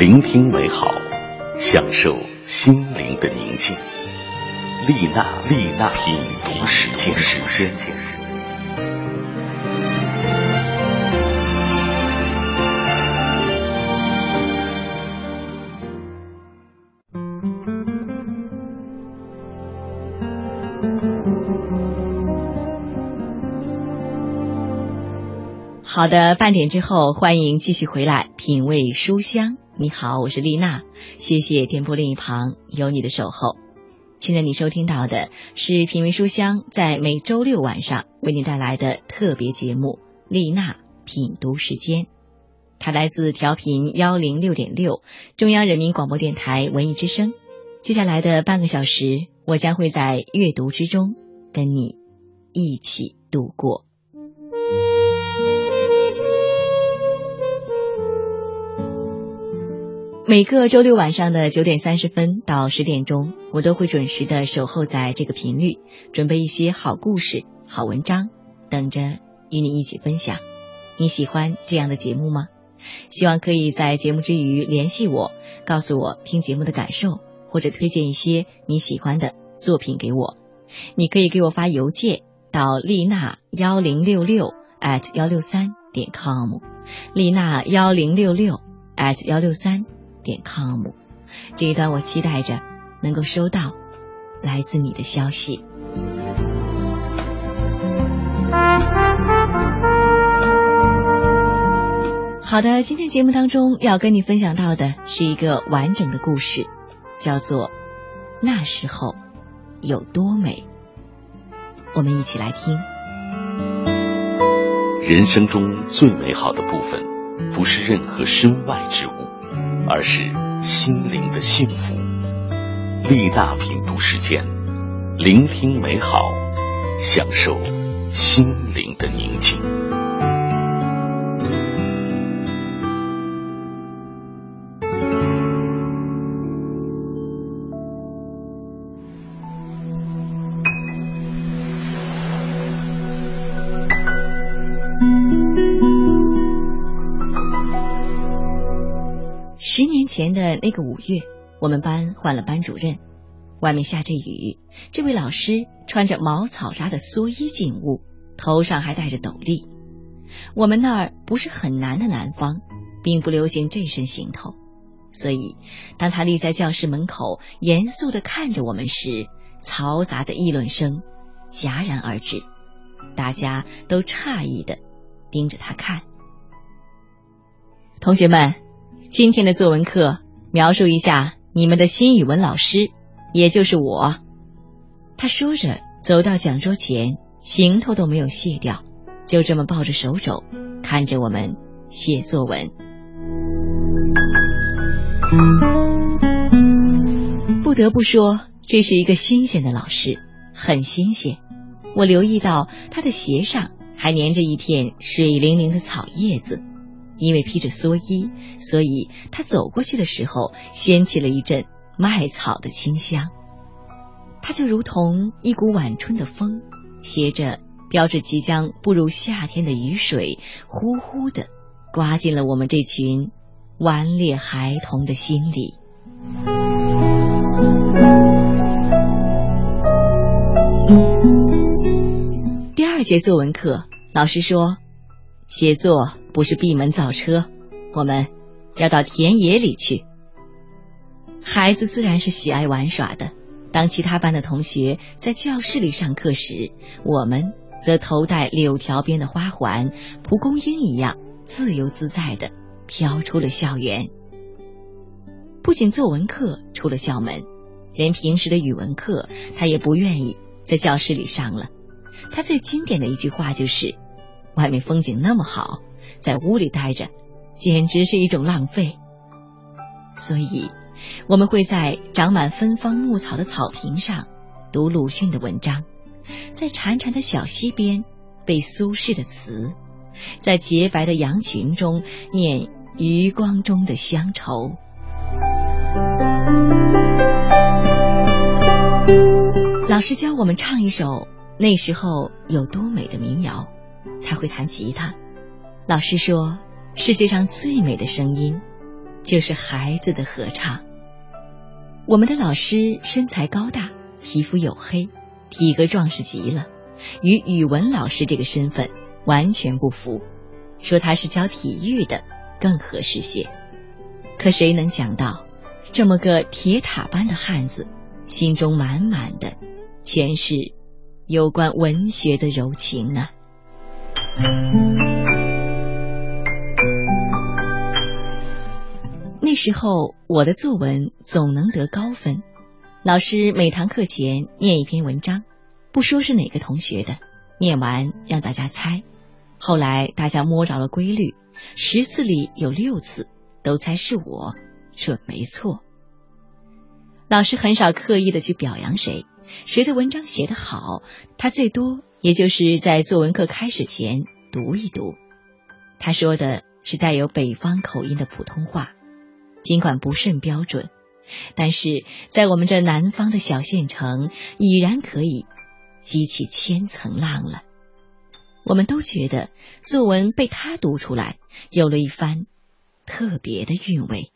聆听美好，享受心灵的宁静。丽娜，丽娜品读时间，时间。好的，半点之后，欢迎继续回来品味书香。你好，我是丽娜，谢谢电波另一旁有你的守候。现在你收听到的是品味书香在每周六晚上为你带来的特别节目《丽娜品读时间》，它来自调频幺零六点六中央人民广播电台文艺之声。接下来的半个小时，我将会在阅读之中跟你一起度过。每个周六晚上的九点三十分到十点钟，我都会准时的守候在这个频率，准备一些好故事、好文章，等着与你一起分享。你喜欢这样的节目吗？希望可以在节目之余联系我，告诉我听节目的感受，或者推荐一些你喜欢的作品给我。你可以给我发邮件到丽娜幺零六六 at 幺六三点 com，丽娜幺零六六 at 幺六三。点 com，这一段我期待着能够收到来自你的消息。好的，今天节目当中要跟你分享到的是一个完整的故事，叫做《那时候有多美》。我们一起来听。人生中最美好的部分，不是任何身外之物。而是心灵的幸福。力大品读时间，聆听美好，享受心灵的宁静。前的那个五月，我们班换了班主任，外面下着雨。这位老师穿着茅草扎的蓑衣进屋，头上还戴着斗笠。我们那儿不是很南的南方，并不流行这身行头，所以当他立在教室门口，严肃的看着我们时，嘈杂的议论声戛然而止，大家都诧异的盯着他看。同学们。今天的作文课，描述一下你们的新语文老师，也就是我。他说着，走到讲桌前，行头都没有卸掉，就这么抱着手肘，看着我们写作文。不得不说，这是一个新鲜的老师，很新鲜。我留意到他的鞋上还粘着一片水灵灵的草叶子。因为披着蓑衣，所以他走过去的时候，掀起了一阵麦草的清香。他就如同一股晚春的风，携着标志即将步入夏天的雨水，呼呼的刮进了我们这群顽劣孩童的心里。第二节作文课，老师说。写作不是闭门造车，我们要到田野里去。孩子自然是喜爱玩耍的。当其他班的同学在教室里上课时，我们则头戴柳条编的花环，蒲公英一样自由自在的飘出了校园。不仅作文课出了校门，连平时的语文课他也不愿意在教室里上了。他最经典的一句话就是。外面风景那么好，在屋里待着简直是一种浪费。所以，我们会在长满芬芳牧草的草坪上读鲁迅的文章，在潺潺的小溪边背苏轼的词，在洁白的羊群中念余光中的乡愁。老师教我们唱一首那时候有多美的民谣。他会弹吉他。老师说，世界上最美的声音，就是孩子的合唱。我们的老师身材高大，皮肤黝黑，体格壮实极了，与语文老师这个身份完全不符。说他是教体育的更合适些。可谁能想到，这么个铁塔般的汉子，心中满满的全是有关文学的柔情呢？那时候我的作文总能得高分，老师每堂课前念一篇文章，不说是哪个同学的，念完让大家猜。后来大家摸着了规律，十次里有六次都猜是我，准没错。老师很少刻意的去表扬谁，谁的文章写得好，他最多也就是在作文课开始前读一读。他说的是带有北方口音的普通话。尽管不甚标准，但是在我们这南方的小县城，已然可以激起千层浪了。我们都觉得作文被他读出来，有了一番特别的韵味。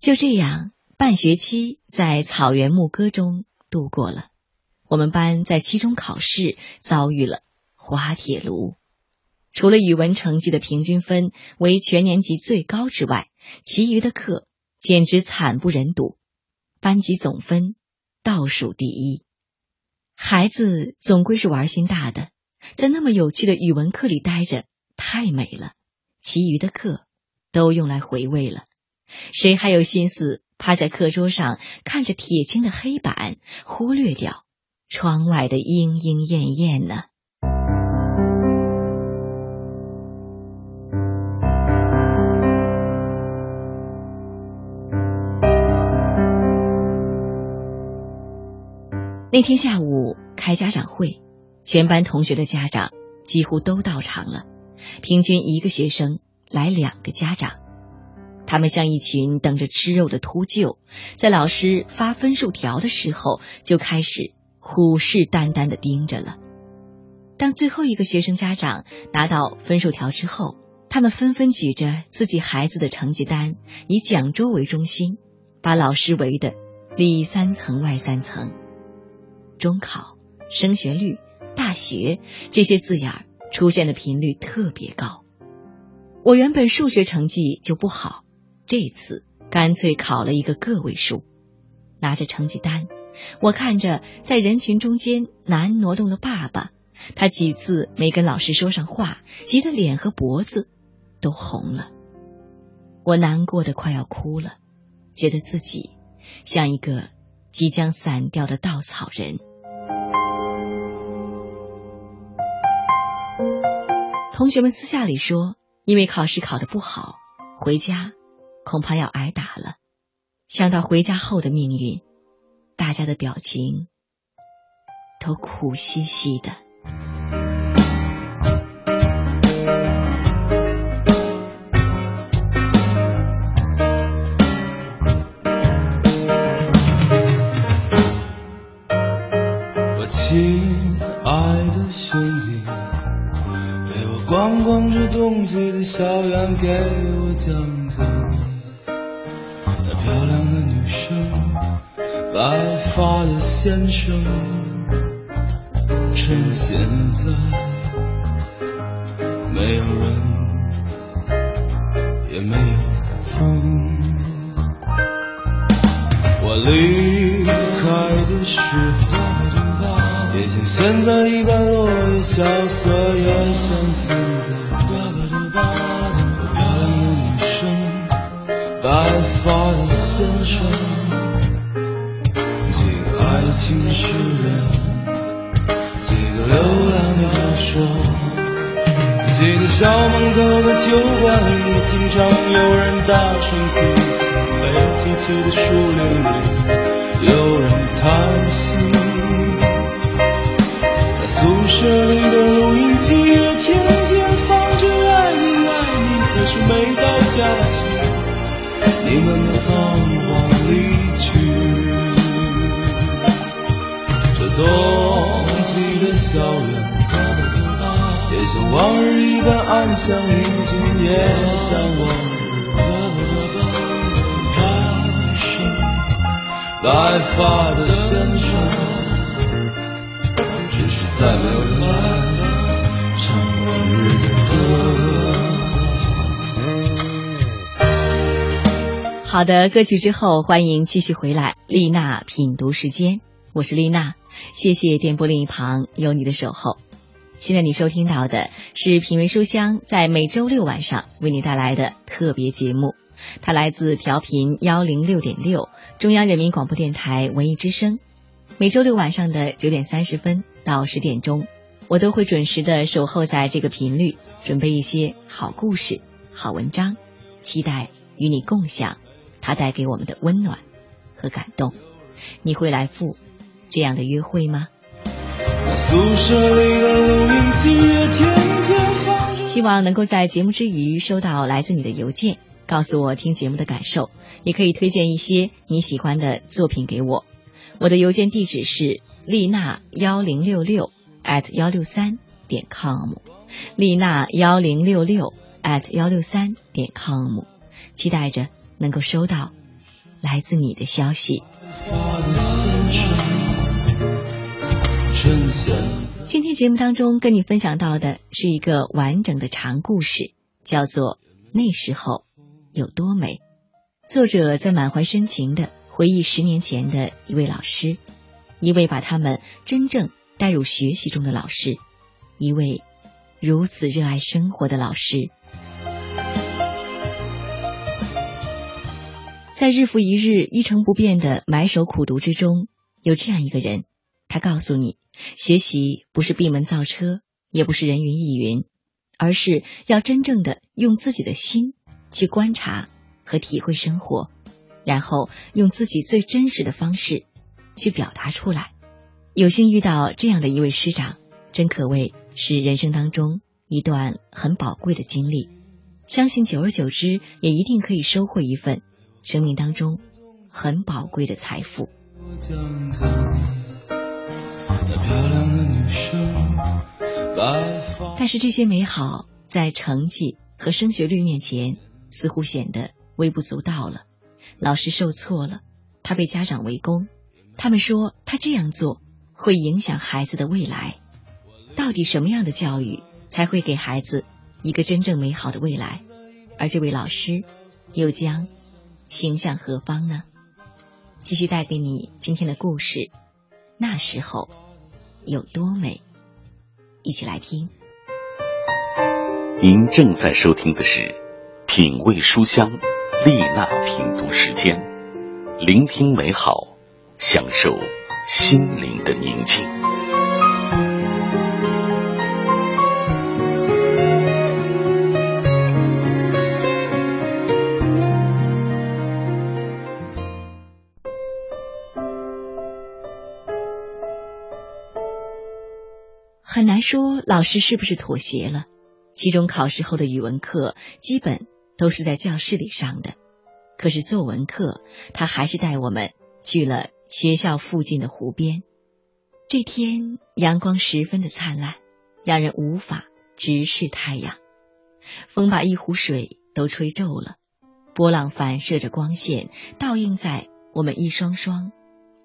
就这样，半学期在草原牧歌中度过了。我们班在期中考试遭遇了滑铁卢。除了语文成绩的平均分为全年级最高之外，其余的课简直惨不忍睹，班级总分倒数第一。孩子总归是玩心大的，在那么有趣的语文课里待着太美了，其余的课都用来回味了。谁还有心思趴在课桌上看着铁青的黑板，忽略掉窗外的莺莺燕燕呢？那天下午开家长会，全班同学的家长几乎都到场了，平均一个学生来两个家长。他们像一群等着吃肉的秃鹫，在老师发分数条的时候就开始虎视眈眈的盯着了。当最后一个学生家长拿到分数条之后，他们纷纷举着自己孩子的成绩单，以讲桌为中心，把老师围得里三层外三层。中考、升学率、大学这些字眼儿出现的频率特别高。我原本数学成绩就不好，这次干脆考了一个个位数。拿着成绩单，我看着在人群中间难挪动的爸爸，他几次没跟老师说上话，急得脸和脖子都红了。我难过的快要哭了，觉得自己像一个即将散掉的稻草人。同学们私下里说，因为考试考得不好，回家恐怕要挨打了。想到回家后的命运，大家的表情都苦兮兮的。我亲爱的兄弟。逛逛这冬季的校园，给我讲讲发的先生。趁现在没有人，也没有风，我离开的时候，也像现在一般落叶萧瑟，也像现在。白发的先生，情诗人，几个流浪的歌手，几个校门口的酒馆里，经常有人大声哭泣。北极区的树林里，有人叹息。在宿舍里的录音机也天天放着爱你爱你，可是每到假期。你们都仓皇离这冬季的校园，也像往日一般安详宁静，也像往日开心。白发的先生，只是再没有人来唱往日的歌。好的，歌曲之后，欢迎继续回来，丽娜品读时间，我是丽娜，谢谢电波另一旁有你的守候。现在你收听到的是品味书香在每周六晚上为你带来的特别节目，它来自调频幺零六点六中央人民广播电台文艺之声。每周六晚上的九点三十分到十点钟，我都会准时的守候在这个频率，准备一些好故事、好文章，期待与你共享它带给我们的温暖和感动。你会来赴这样的约会吗？宿舍里的录音机也天天放着。希望能够在节目之余收到来自你的邮件，告诉我听节目的感受，也可以推荐一些你喜欢的作品给我。我的邮件地址是丽娜幺零六六 at 幺六三点 com，丽娜幺零六六 at 幺六三点 com，期待着能够收到来自你的消息。今天节目当中跟你分享到的是一个完整的长故事，叫做《那时候有多美》。作者在满怀深情的回忆十年前的一位老师，一位把他们真正带入学习中的老师，一位如此热爱生活的老师。在日复一日一成不变的埋首苦读之中，有这样一个人，他告诉你。学习不是闭门造车，也不是人云亦云，而是要真正的用自己的心去观察和体会生活，然后用自己最真实的方式去表达出来。有幸遇到这样的一位师长，真可谓是人生当中一段很宝贵的经历。相信久而久之，也一定可以收获一份生命当中很宝贵的财富。但是这些美好在成绩和升学率面前，似乎显得微不足道了。老师受挫了，他被家长围攻，他们说他这样做会影响孩子的未来。到底什么样的教育才会给孩子一个真正美好的未来？而这位老师又将行向何方呢？继续带给你今天的故事。那时候有多美？一起来听。您正在收听的是《品味书香》丽娜品读时间，聆听美好，享受心灵的宁静。说老师是不是妥协了。期中考试后的语文课基本都是在教室里上的，可是作文课他还是带我们去了学校附近的湖边。这天阳光十分的灿烂，让人无法直视太阳。风把一湖水都吹皱了，波浪反射着光线，倒映在我们一双双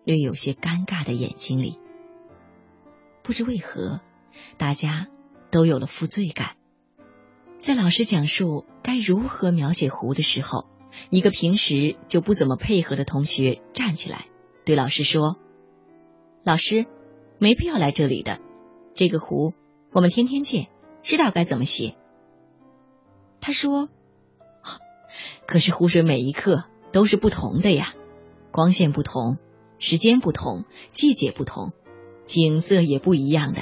略有些尴尬的眼睛里。不知为何，大家都有了负罪感。在老师讲述该如何描写湖的时候，一个平时就不怎么配合的同学站起来，对老师说：“老师，没必要来这里的。这个湖我们天天见，知道该怎么写。”他说：“可是湖水每一刻都是不同的呀，光线不同，时间不同，季节不同，景色也不一样的，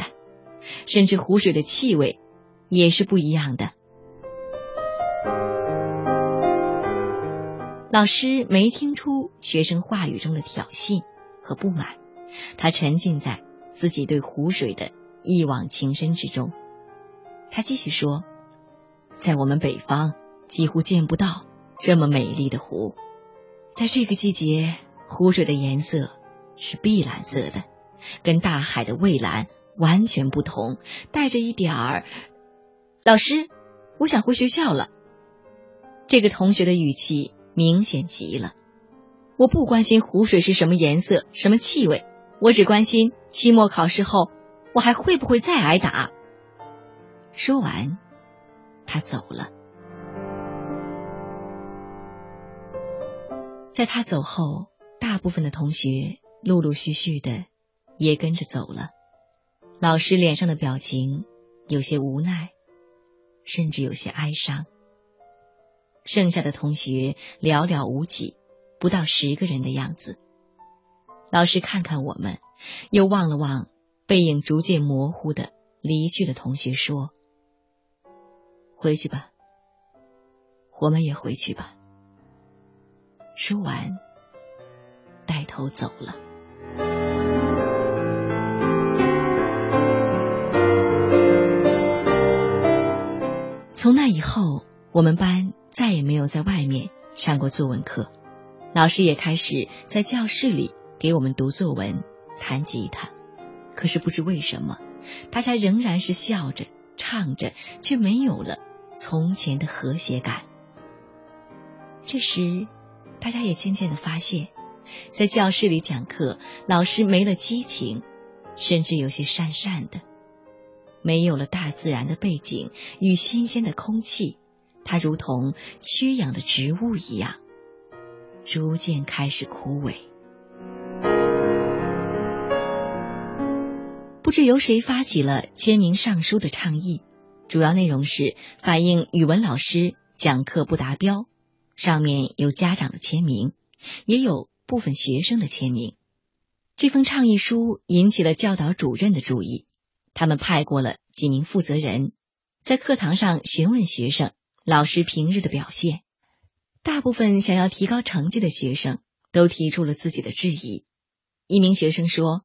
甚至湖水的气味也是不一样的。”老师没听出学生话语中的挑衅和不满，他沉浸在自己对湖水的一往情深之中。他继续说：“在我们北方几乎见不到这么美丽的湖，在这个季节，湖水的颜色是碧蓝色的，跟大海的蔚蓝完全不同，带着一点儿老师，我想回学校了。这个同学的语气明显极了。我不关心湖水是什么颜色、什么气味，我只关心期末考试后我还会不会再挨打。说完，他走了。在他走后，大部分的同学陆陆续续的也跟着走了。老师脸上的表情有些无奈，甚至有些哀伤。剩下的同学寥寥无几，不到十个人的样子。老师看看我们，又望了望背影逐渐模糊的离去的同学，说：“回去吧，我们也回去吧。”说完，带头走了。从那以后，我们班再也没有在外面上过作文课，老师也开始在教室里给我们读作文、弹吉他。可是不知为什么，大家仍然是笑着唱着，却没有了从前的和谐感。这时，大家也渐渐的发现，在教室里讲课，老师没了激情，甚至有些讪讪的。没有了大自然的背景与新鲜的空气，它如同缺氧的植物一样，逐渐开始枯萎。不知由谁发起了签名上书的倡议，主要内容是反映语文老师讲课不达标，上面有家长的签名，也有部分学生的签名。这封倡议书引起了教导主任的注意。他们派过了几名负责人，在课堂上询问学生老师平日的表现。大部分想要提高成绩的学生都提出了自己的质疑。一名学生说：“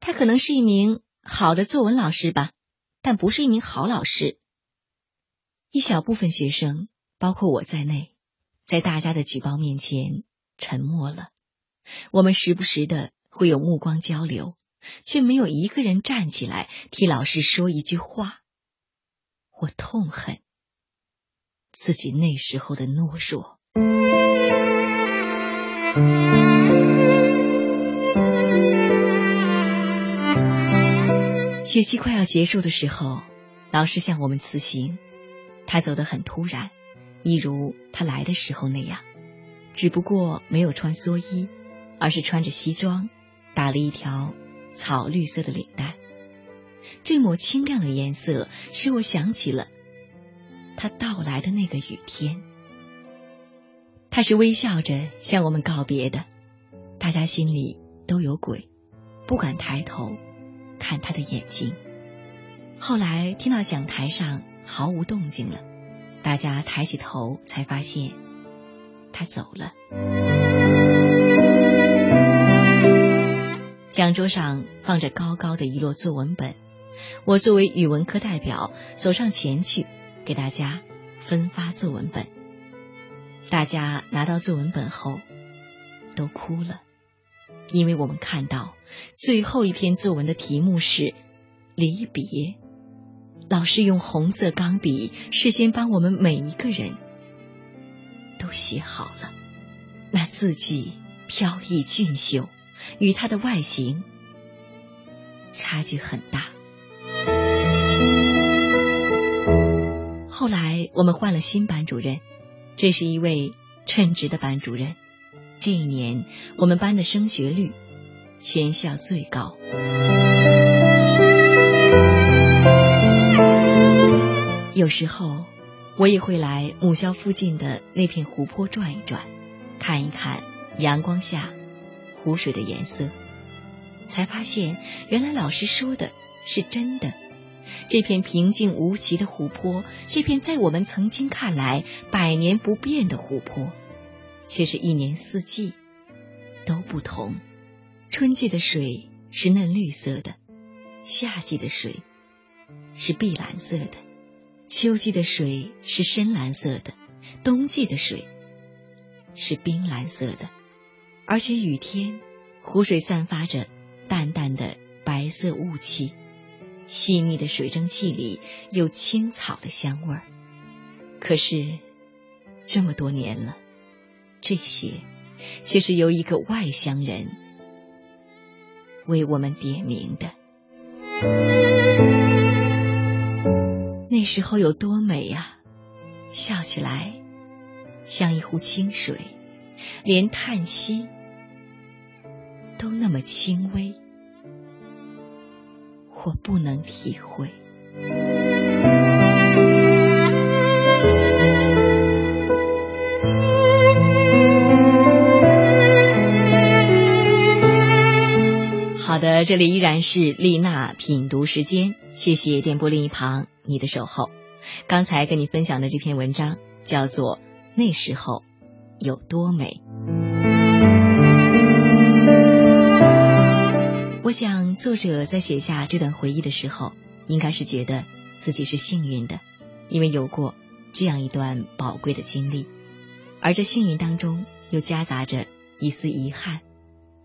他可能是一名好的作文老师吧，但不是一名好老师。”一小部分学生，包括我在内，在大家的举报面前沉默了。我们时不时的会有目光交流。却没有一个人站起来替老师说一句话。我痛恨自己那时候的懦弱。学期快要结束的时候，老师向我们辞行。他走得很突然，一如他来的时候那样，只不过没有穿蓑衣，而是穿着西装，打了一条。草绿色的领带，这抹清亮的颜色使我想起了他到来的那个雨天。他是微笑着向我们告别的，大家心里都有鬼，不敢抬头看他的眼睛。后来听到讲台上毫无动静了，大家抬起头才发现他走了。讲桌上放着高高的一摞作文本，我作为语文科代表走上前去给大家分发作文本。大家拿到作文本后都哭了，因为我们看到最后一篇作文的题目是离别。老师用红色钢笔事先帮我们每一个人都写好了，那字迹飘逸俊秀。与他的外形差距很大。后来我们换了新班主任，这是一位称职的班主任。这一年我们班的升学率全校最高。有时候我也会来母校附近的那片湖泊转一转，看一看阳光下。湖水的颜色，才发现原来老师说的是真的。这片平静无奇的湖泊，这片在我们曾经看来百年不变的湖泊，却是一年四季都不同。春季的水是嫩绿色的，夏季的水是碧蓝色的，秋季的水是深蓝色的，冬季的水是冰蓝色的。而且雨天，湖水散发着淡淡的白色雾气，细腻的水蒸气里有青草的香味儿。可是这么多年了，这些却是由一个外乡人为我们点名的。那时候有多美啊！笑起来像一湖清水，连叹息都那么轻微，我不能体会。好的，这里依然是丽娜品读时间，谢谢电波另一旁你的守候。刚才跟你分享的这篇文章叫做《那时候有多美》。我想，作者在写下这段回忆的时候，应该是觉得自己是幸运的，因为有过这样一段宝贵的经历，而这幸运当中又夹杂着一丝遗憾，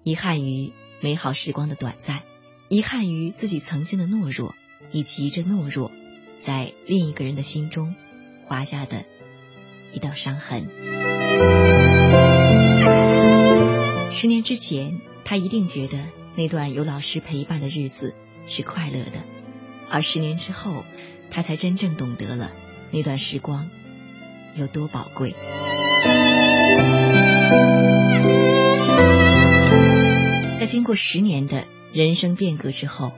遗憾于。美好时光的短暂，遗憾于自己曾经的懦弱，以及这懦弱在另一个人的心中划下的一道伤痕。十年之前，他一定觉得那段有老师陪伴的日子是快乐的，而十年之后，他才真正懂得了那段时光有多宝贵。在经过十年的人生变革之后，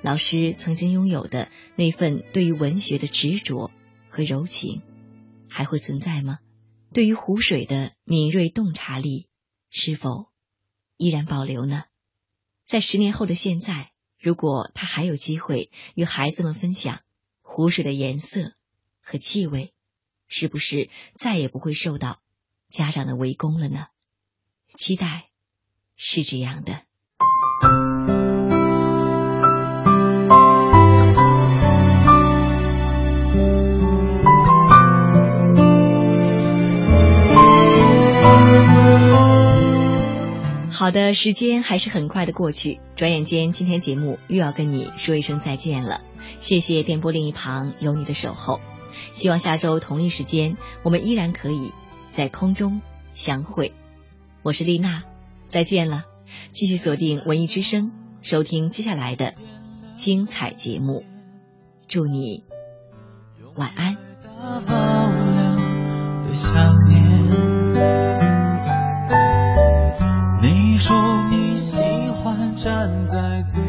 老师曾经拥有的那份对于文学的执着和柔情，还会存在吗？对于湖水的敏锐洞察力，是否依然保留呢？在十年后的现在，如果他还有机会与孩子们分享湖水的颜色和气味，是不是再也不会受到家长的围攻了呢？期待。是这样的。的，时间还是很快的过去，转眼间今天节目又要跟你说一声再见了。谢谢电波另一旁有你的守候，希望下周同一时间我们依然可以在空中相会。我是丽娜。再见了，继续锁定文艺之声，收听接下来的精彩节目。祝你晚安。站在最